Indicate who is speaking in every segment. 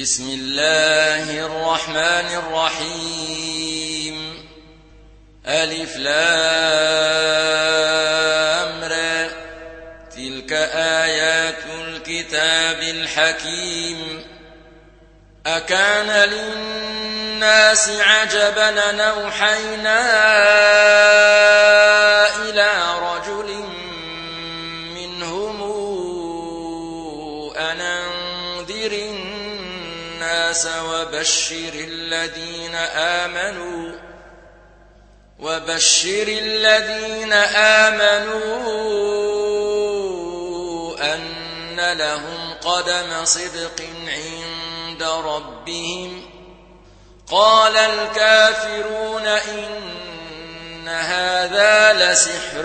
Speaker 1: بسم الله الرحمن الرحيم. ألف لامر تلك آيات الكتاب الحكيم. أكان للناس عجبا نوحينا إلى رجل الناس وبشر الذين آمنوا وبشر الذين آمنوا أن لهم قدم صدق عند ربهم. قال الكافرون إن هذا لسحر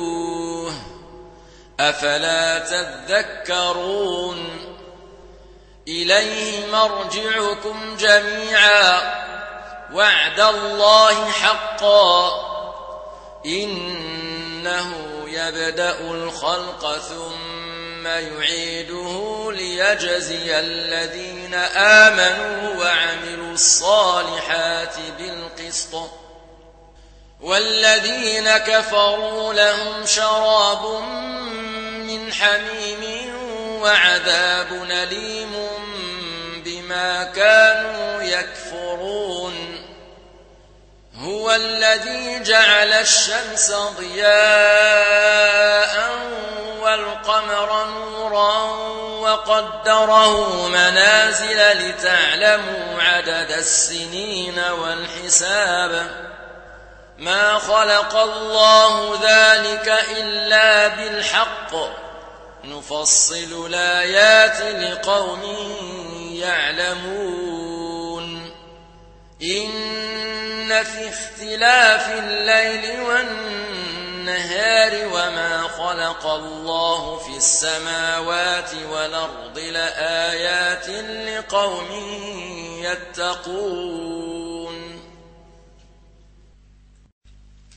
Speaker 1: أفلا تذكرون؟ إليه مرجعكم جميعا. وعد الله حقا. إنه يبدأ الخلق ثم يعيده ليجزي الذين آمنوا وعملوا الصالحات بالقسط. والذين كفروا لهم شراب من حميم وعذاب أليم بما كانوا يكفرون. هو الذي جعل الشمس ضياء والقمر نورا وقدره منازل لتعلموا عدد السنين والحساب. ما خلق الله ذلك إلا بالحق. نفصل الآيات لقوم يعلمون. إن في اختلاف الليل والنهار وما خلق الله في السماوات والأرض لآيات لقوم يتقون.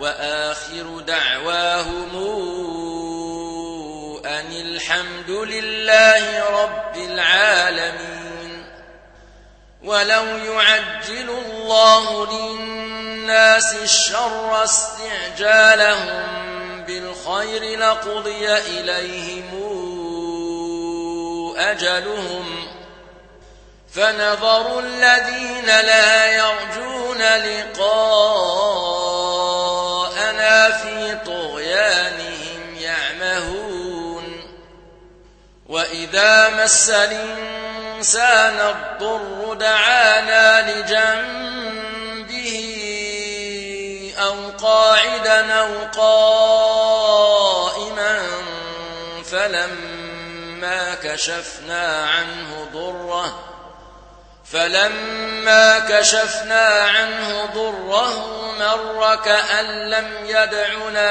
Speaker 1: وآخر دعواهم أن الحمد لله رب العالمين. ولو يعجل الله للناس الشر استعجالهم بالخير لقضي إليهم أجلهم. فنظر الذين لا يرجون لقاءنا وإذا مس الإنسان الضر دعانا لجنبه أو قاعدا أو قائما فلما كشفنا عنه ضره فلما كشفنا عنه ضره مر كأن لم يدعنا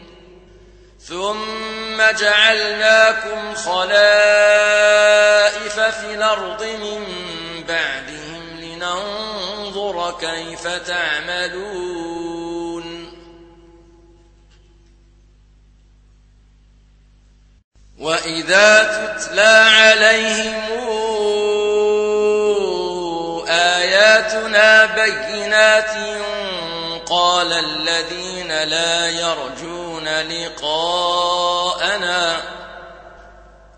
Speaker 1: ثم جعلناكم خلائف في الأرض من بعدهم لننظر كيف تعملون وإذا تتلى عليهم آياتنا بينات قال الذين لا يرجون لقاءنا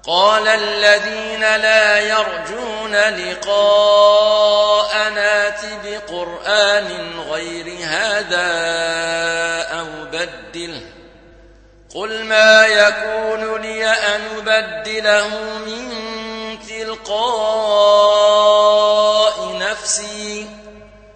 Speaker 1: قال الذين لا يرجون لقاءنا بقرآن غير هذا أو بدله قل ما يكون لي أن أبدله من تلقاء نفسي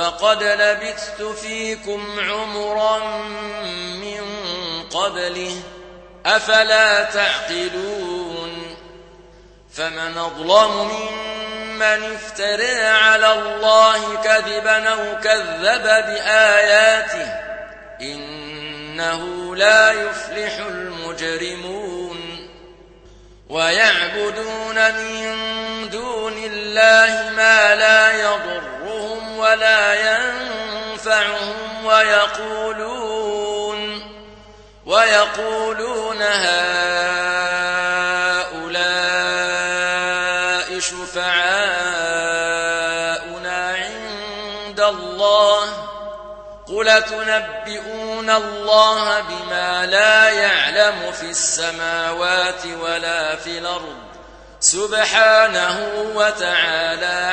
Speaker 1: فقد لبثت فيكم عمرا من قبله. أفلا تعقلون؟ فمن أظلم ممن افترى على الله كذبا أو كذب بآياته إنه لا يفلح المجرمون. ويعبدون من دون الله ما لا يضرهم ولا ينفعهم ويقولون ويقولون هؤلاء شفعاؤنا عند الله قل تنبئون الله بما لا يعلم في السماوات ولا في الأرض سبحانه وتعالى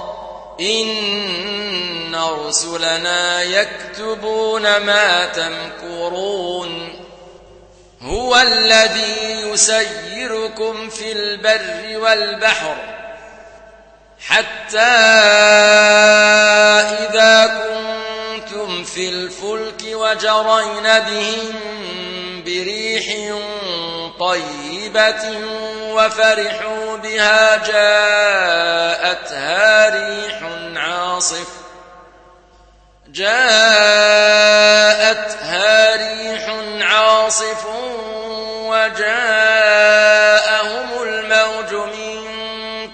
Speaker 1: إن رسلنا يكتبون ما تمكرون هو الذي يسيركم في البر والبحر حتى إذا كنتم في الفلك وجرين بهم بريح طيبة وفرحوا بها جاءتها ريح عاصف. جاءتها ريح عاصف وجاءهم الموج من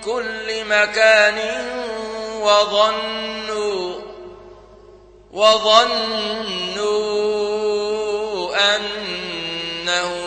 Speaker 1: كل مكان وظنوا وظنوا أنهم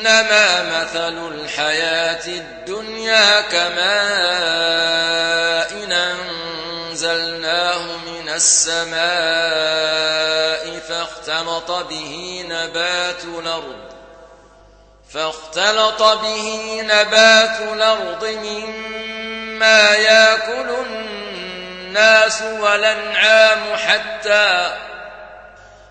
Speaker 1: إنما مثل الحياة الدنيا كماء أنزلناه من السماء فاختلط به نبات الأرض فاختلط به نبات الأرض مما يأكل الناس والأنعام حتى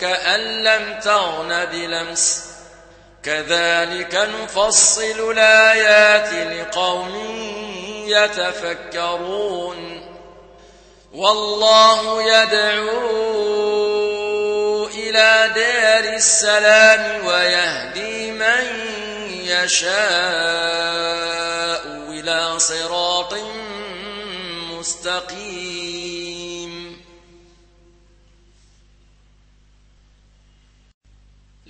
Speaker 1: كأن لم تغن بلمس. كذلك نفصل الآيات لقوم يتفكرون. والله يدعو إلى دار السلام ويهدي من يشاء إلى صراط مستقيم.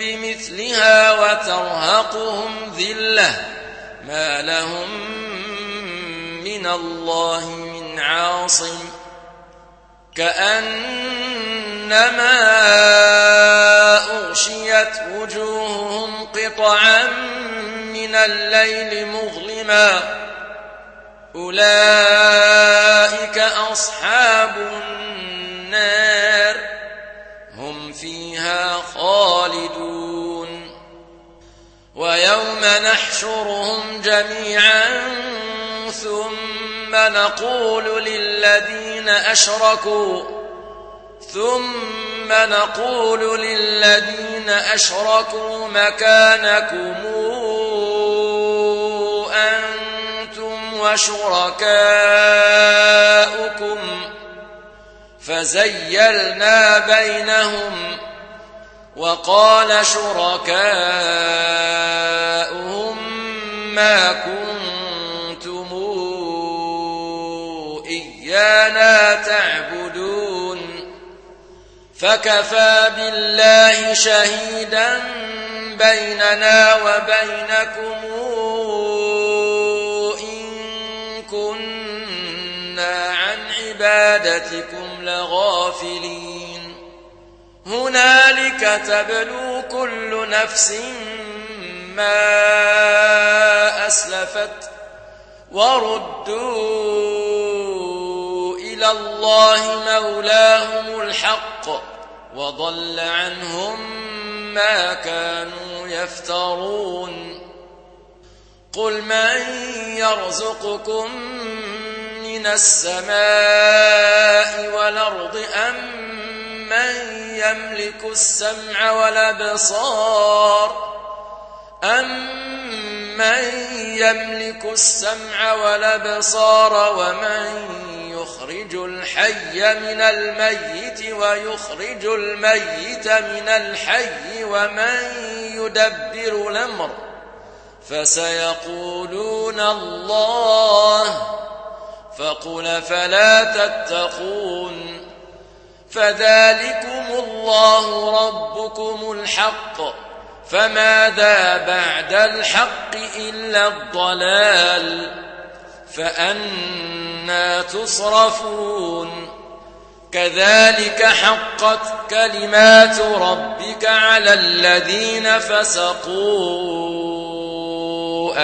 Speaker 1: بمثلها وترهقهم ذلة. ما لهم من الله من عاصم. كأنما أغشيت وجوههم قطعا من الليل مظلما. أولئك أصحاب النار. هم فيها خالدون. ويوم نحشرهم جميعا ثم نقول للذين أشركوا ثم نقول للذين أشركوا مكانكم أنتم وشركاؤكم. فزيلنا بينهم وقال شركاؤهم ما كنتم إيانا تعبدون فكفى بالله شهيدا بيننا وبينكم إن عن عبادتكم لغافلين. هنالك تبلو كل نفس ما أسلفت وردوا إلى الله مولاهم الحق وضل عنهم ما كانوا يفترون. قل من يرزقكم من السماء والأرض أم من يملك السمع والأبصار أمن يملك السمع والأبصار ومن يخرج الحي من الميت ويخرج الميت من الحي ومن يدبر الأمر فسيقولون الله فقل فلا تتقون فذلكم الله ربكم الحق فماذا بعد الحق إلا الضلال فأنا تصرفون كذلك حقت كلمات ربك على الذين فسقوا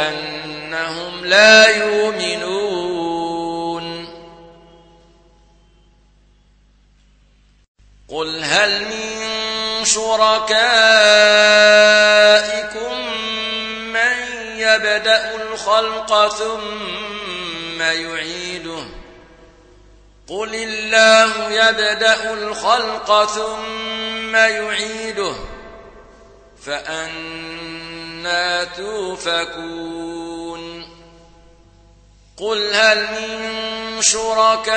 Speaker 1: أنهم لا يؤمنون قل هل من شركائكم من يبدأ الخلق ثم يعيده قل الله يبدأ الخلق ثم يعيده فأنا توفكون قل هل من شركائكم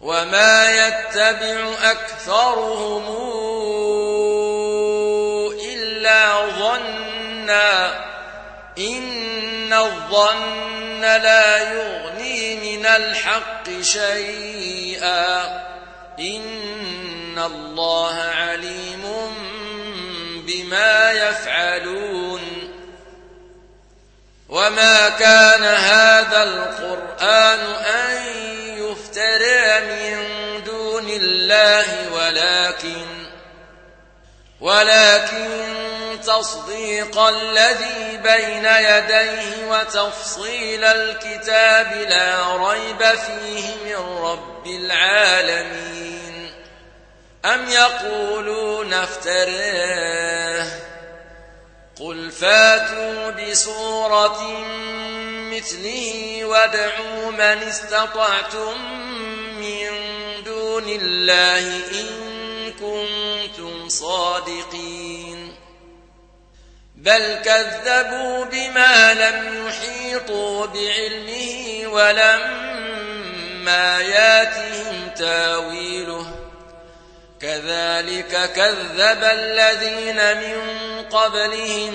Speaker 1: وما يتبع أكثرهم إلا ظنا إن الظن لا يغني من الحق شيئا إن الله عليم بما يفعلون وما كان هذا القرآن أن يفترى من دون الله ولكن ولكن تصديق الذي بين يديه وتفصيل الكتاب لا ريب فيه من رب العالمين. أم يقولون افتراه؟ قل فاتوا بسورة مثله وادعوا من استطعتم دون الله إن كنتم صادقين. بل كذبوا بما لم يحيطوا بعلمه ولما ياتهم تاويله. كذلك كذب الذين من قبلهم.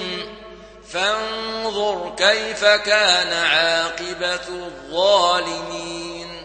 Speaker 1: فانظر كيف كان عاقبة الظالمين.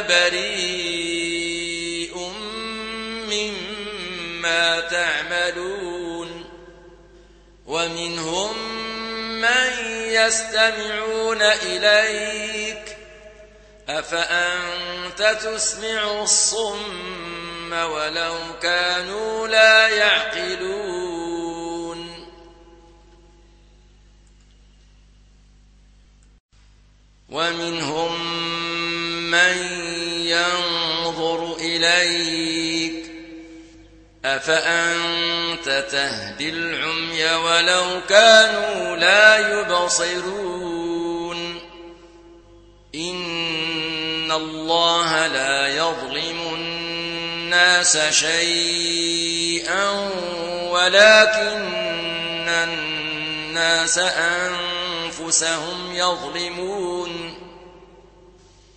Speaker 1: بريء مما تعملون ومنهم من يستمعون إليك أفأنت تسمع الصم ولو كانوا لا يعقلون ومنهم من ينظر إليك أفأنت تهدي العمي ولو كانوا لا يبصرون إن الله لا يظلم الناس شيئا ولكن الناس أنفسهم يظلمون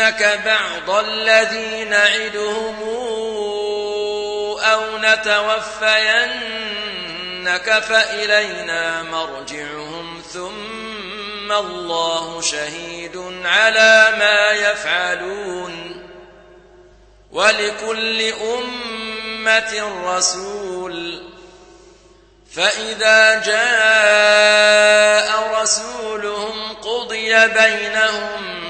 Speaker 1: نرينك بعض الذي نعدهم أو نتوفينك فإلينا مرجعهم ثم الله شهيد على ما يفعلون ولكل أمة رسول فإذا جاء رسولهم قضي بينهم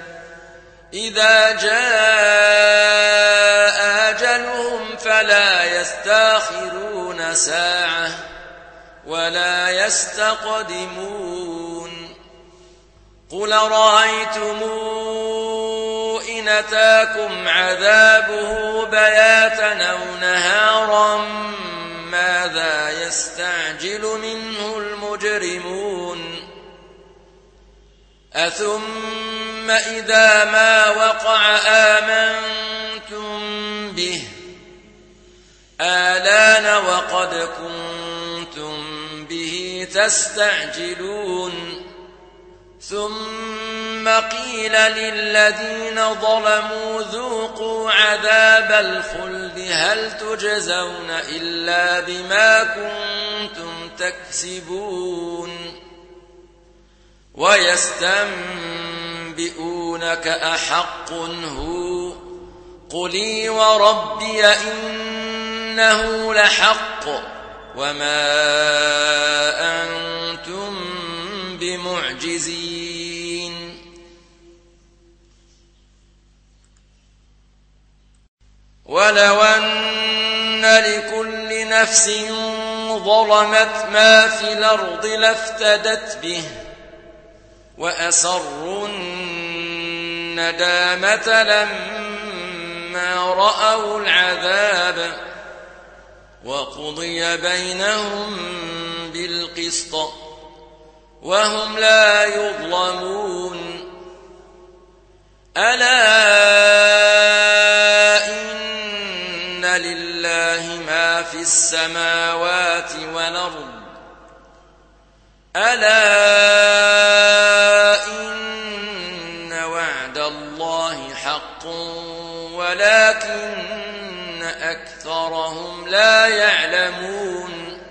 Speaker 1: إذا جاء أجلهم فلا يستأخرون ساعة ولا يستقدمون قل رأيتم إن أتاكم عذابه بياتا أو نهارا ماذا يستعجل منه المجرمون أثم إذا ما وقع آمنتم به. آلان وقد كنتم به تستعجلون. ثم قيل للذين ظلموا ذوقوا عذاب الخلد. هل تجزون إلا بما كنتم تكسبون؟ ويستنبئونك أحق هو قلي وربي إنه لحق وما أنتم بمعجزين. ولو أن لكل نفس ظلمت ما في الأرض لافتدت به وأسروا الندامة لما رأوا العذاب وقضي بينهم بالقسط وهم لا يظلمون. ألا إن لله ما في السماوات والأرض. ألا إن حق ولكن أكثرهم لا يعلمون.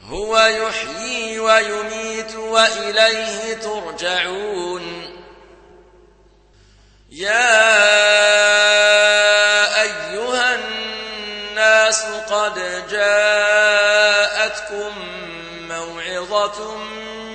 Speaker 1: هو يحيي ويميت وإليه ترجعون. يا أيها الناس قد جاءتكم موعظة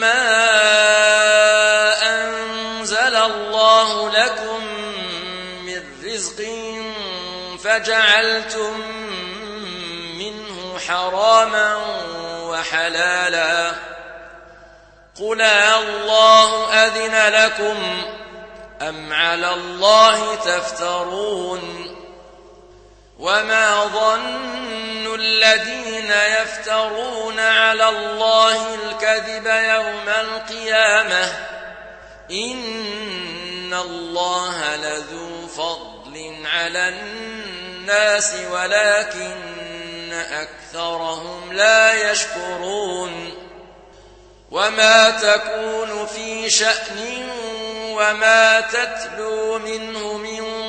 Speaker 1: ما أنزل الله لكم من رزق فجعلتم منه حراما وحلالا قل الله أذن لكم أم على الله تفترون وما ظن الذين يفترون على الله الكذب يوم القيامة إن الله لذو فضل على الناس ولكن أكثرهم لا يشكرون وما تكون في شأن وما تتلو منه من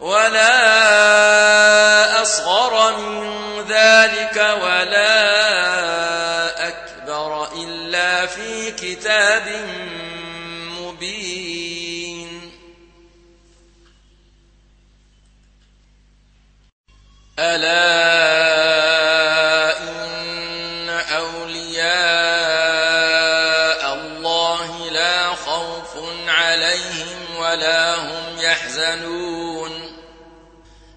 Speaker 1: ولا أصغر من ذلك ولا أكبر إلا في كتاب مبين. ألا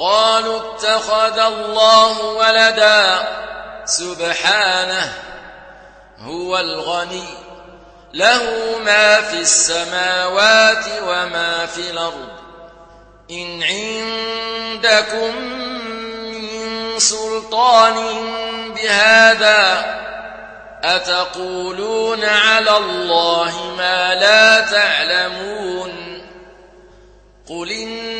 Speaker 1: قالوا اتخذ الله ولدا. سبحانه هو الغني. له ما في السماوات وما في الأرض. إن عندكم من سلطان بهذا أتقولون على الله ما لا تعلمون. قل إن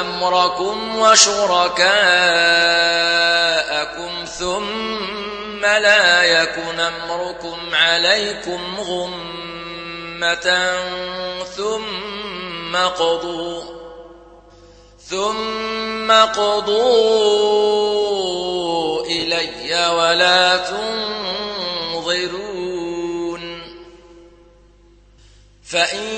Speaker 1: أمركم وشركاءكم ثم لا يكن أمركم عليكم غمة ثم قضوا ثم قضوا إلي ولا تنظرون فإن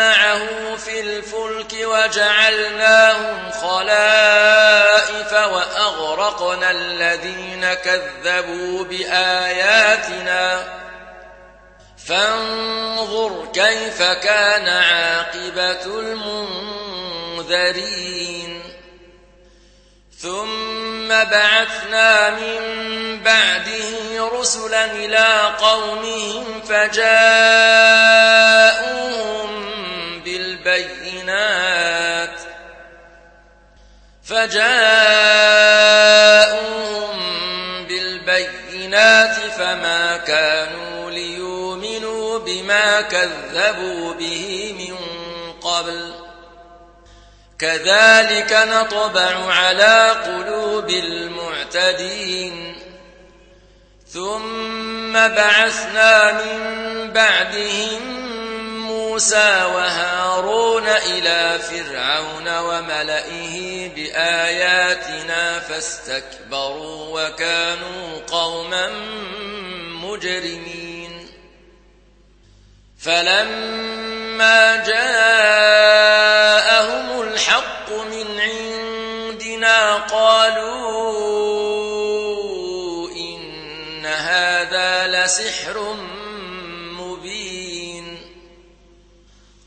Speaker 1: معه في الفلك وجعلناهم خلائف وأغرقنا الذين كذبوا بآياتنا. فانظر كيف كان عاقبة المنذرين. ثم بعثنا من بعده رسلا إلى قومهم فجاءوهم فجاءوهم بالبينات فما كانوا ليؤمنوا بما كذبوا به من قبل. كذلك نطبع على قلوب المعتدين. ثم بعثنا من بعدهم موسى وهارون إلى فرعون وملئه بآياتنا فاستكبروا وكانوا قوما مجرمين. فلما جاءهم الحق من عندنا قالوا إن هذا لسحر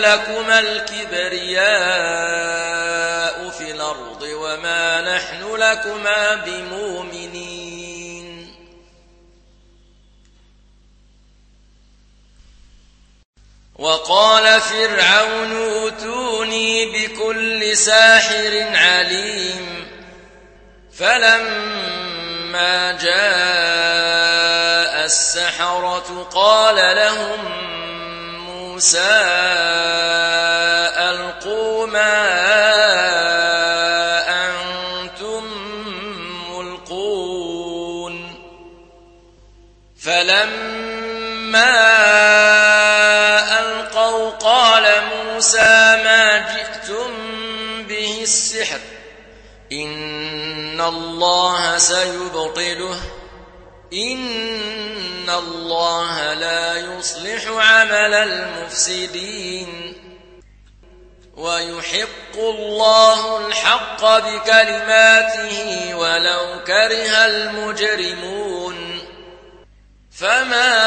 Speaker 1: لكما الكبرياء في الأرض وما نحن لكما بمؤمنين. وقال فرعون اوتوني بكل ساحر عليم فلما جاء السحرة قال لهم موسى ألقوا ما أنتم ملقون. فلما ألقوا قال موسى ما جئتم به السحر إن الله سيبطله. إن الله لا يصلح عمل المفسدين ويحق الله الحق بكلماته ولو كره المجرمون فما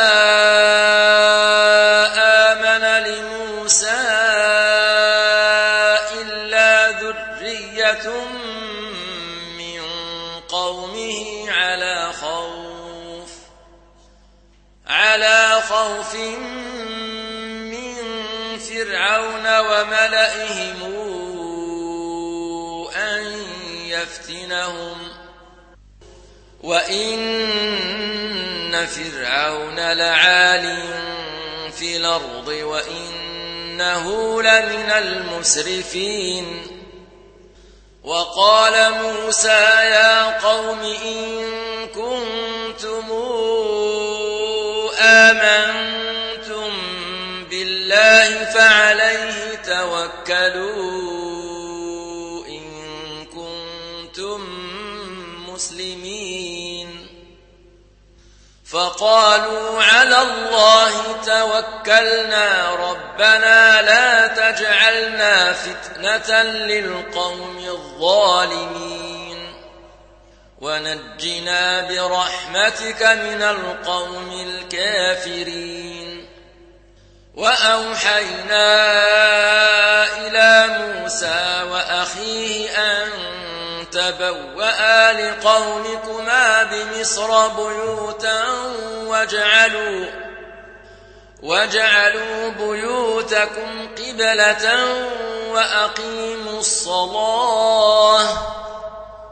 Speaker 1: على خوف من فرعون وملئهم أن يفتنهم. وإن فرعون لعال في الأرض وإنه لمن المسرفين. وقال موسى يا قوم إن كنتم آمنتم بالله فعليه توكلوا إن كنتم مسلمين. فقالوا على الله توكلنا ربنا لا تجعلنا فتنة للقوم الظالمين. ونجنا برحمتك من القوم الكافرين. وأوحينا إلى موسى وأخيه أن تبوأ لقومكما بمصر بيوتا واجعلوا وجعلوا بيوتكم قبلة وأقيموا الصلاة.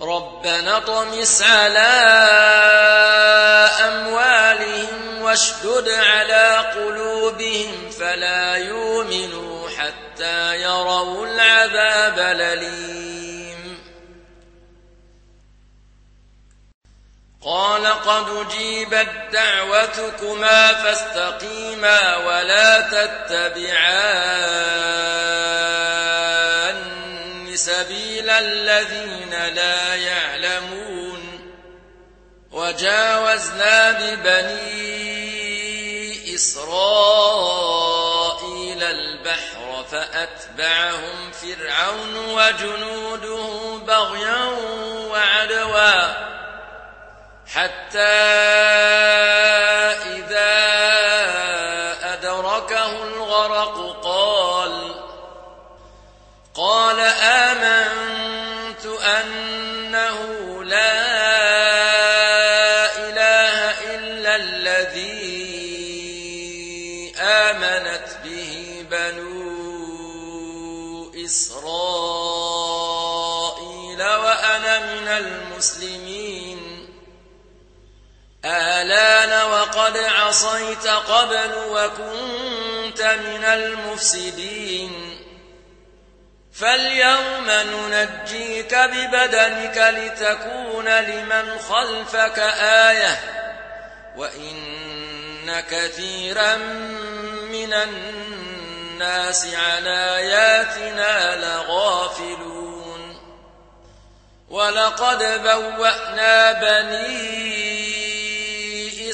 Speaker 1: ربنا طمس على أموالهم واشدد على قلوبهم فلا يؤمنوا حتى يروا العذاب الأليم. قال قد أجيبت دعوتكما فاستقيما ولا تتبعان سبيل الذين لا يعلمون وجاوزنا ببني إسرائيل البحر فأتبعهم فرعون وجنوده بغيا وعدوا حتى عصيت قبل وكنت من المفسدين. فاليوم ننجيك ببدنك لتكون لمن خلفك آية وإن كثيرا من الناس عن آياتنا لغافلون. ولقد بوأنا بني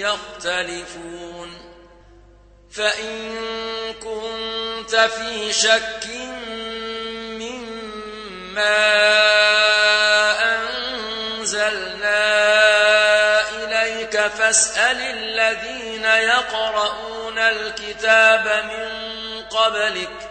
Speaker 1: يختلفون فإن كنت في شك مما أنزلنا إليك فاسأل الذين يقرؤون الكتاب من قبلك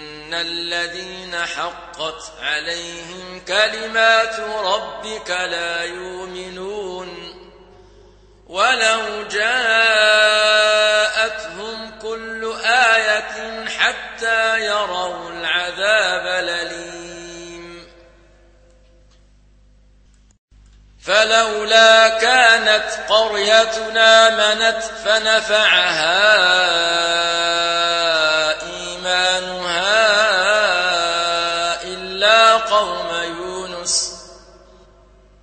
Speaker 1: الذين حقت عليهم كلمات ربك لا يؤمنون ولو جاءتهم كل آية حتى يروا العذاب الأليم فلولا كانت قريتنا منت فنفعها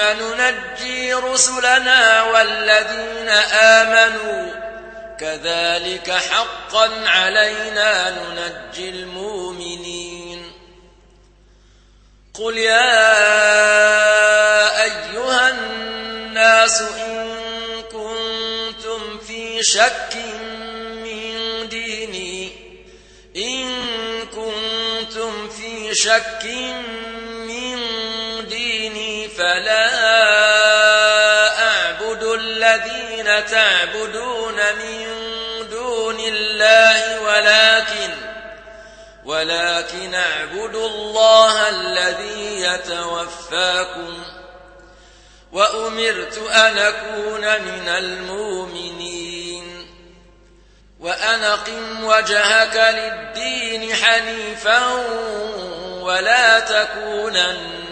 Speaker 1: ننجي رسلنا والذين آمنوا. كذلك حقا علينا ننجي المؤمنين. قل يا أيها الناس إن كنتم في شك من ديني. إن كنتم في شك من فلا أعبد الذين تعبدون من دون الله ولكن ولكن أعبد الله الذي يتوفاكم وأمرت أن أكون من المؤمنين وأن أقم وجهك للدين حنيفا ولا تكونن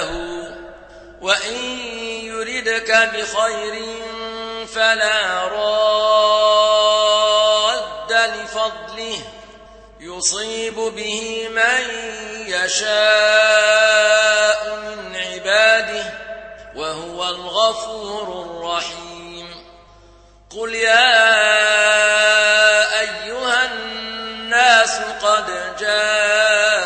Speaker 1: هو وإن يردك بخير فلا راد لفضله يصيب به من يشاء من عباده وهو الغفور الرحيم قل يا أيها الناس قد جاءكم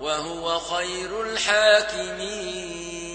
Speaker 1: وهو خير الحاكمين.